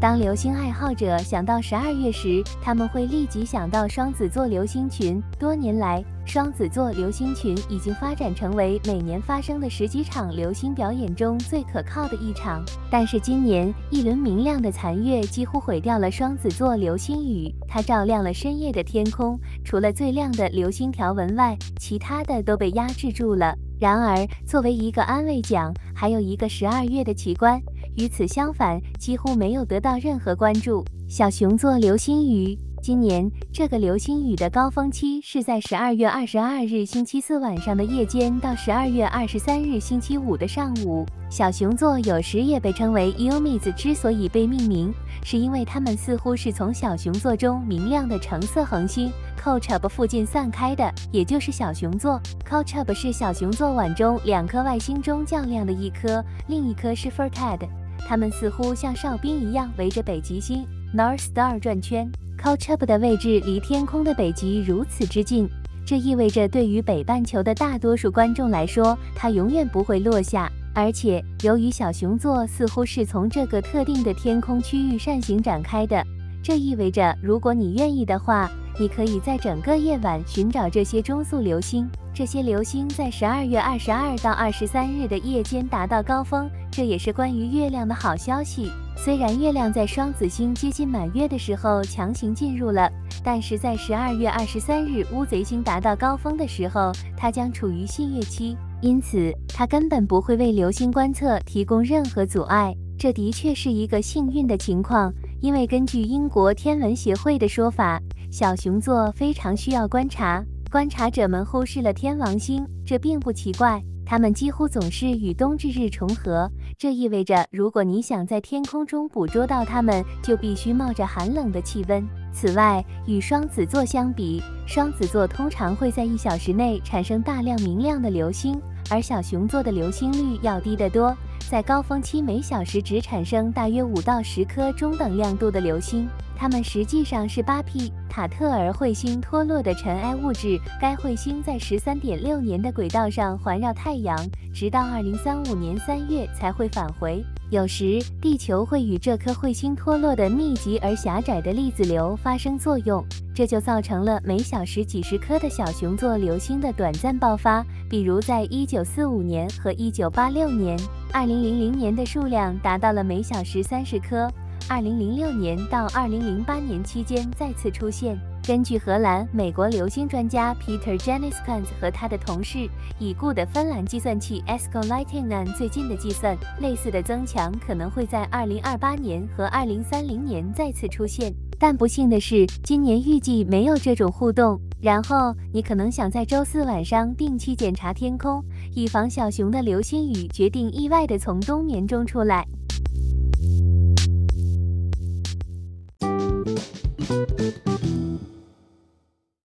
当流星爱好者想到十二月时，他们会立即想到双子座流星群。多年来，双子座流星群已经发展成为每年发生的十几场流星表演中最可靠的一场。但是今年，一轮明亮的残月几乎毁掉了双子座流星雨，它照亮了深夜的天空，除了最亮的流星条纹外，其他的都被压制住了。然而，作为一个安慰奖，还有一个十二月的奇观，与此相反，几乎没有得到任何关注。小熊座流星雨。今年这个流星雨的高峰期是在十二月二十二日星期四晚上的夜间到十二月二十三日星期五的上午。小熊座有时也被称为 u m i s 之所以被命名，是因为它们似乎是从小熊座中明亮的橙色恒星 c o c h u b 附近散开的，也就是小熊座。c o c h u b 是小熊座碗中两颗外星中较亮的一颗，另一颗是 Furcad，它们似乎像哨兵一样围着北极星 North Star 转圈。c o c h u b 的位置离天空的北极如此之近，这意味着对于北半球的大多数观众来说，它永远不会落下。而且，由于小熊座似乎是从这个特定的天空区域扇形展开的，这意味着如果你愿意的话，你可以在整个夜晚寻找这些中速流星。这些流星在十二月二十二到二十三日的夜间达到高峰，这也是关于月亮的好消息。虽然月亮在双子星接近满月的时候强行进入了，但是在十二月二十三日乌贼星达到高峰的时候，它将处于新月期，因此它根本不会为流星观测提供任何阻碍。这的确是一个幸运的情况，因为根据英国天文协会的说法，小熊座非常需要观察。观察者们忽视了天王星，这并不奇怪。他们几乎总是与冬至日重合，这意味着如果你想在天空中捕捉到它们，就必须冒着寒冷的气温。此外，与双子座相比，双子座通常会在一小时内产生大量明亮的流星，而小熊座的流星率要低得多，在高峰期每小时只产生大约五到十颗中等亮度的流星。它们实际上是八 P 塔特尔彗星脱落的尘埃物质。该彗星在十三点六年的轨道上环绕太阳，直到二零三五年三月才会返回。有时，地球会与这颗彗星脱落的密集而狭窄的粒子流发生作用，这就造成了每小时几十颗的小熊座流星的短暂爆发。比如，在一九四五年和一九八六年，二零零零年的数量达到了每小时三十颗。二零零六年到二零零八年期间再次出现。根据荷兰、美国流星专家 Peter j a n i s k a n z 和他的同事已故的芬兰计算器 ESCO Lightning 最近的计算，类似的增强可能会在二零二八年和二零三零年再次出现。但不幸的是，今年预计没有这种互动。然后你可能想在周四晚上定期检查天空，以防小熊的流星雨决定意外地从冬眠中出来。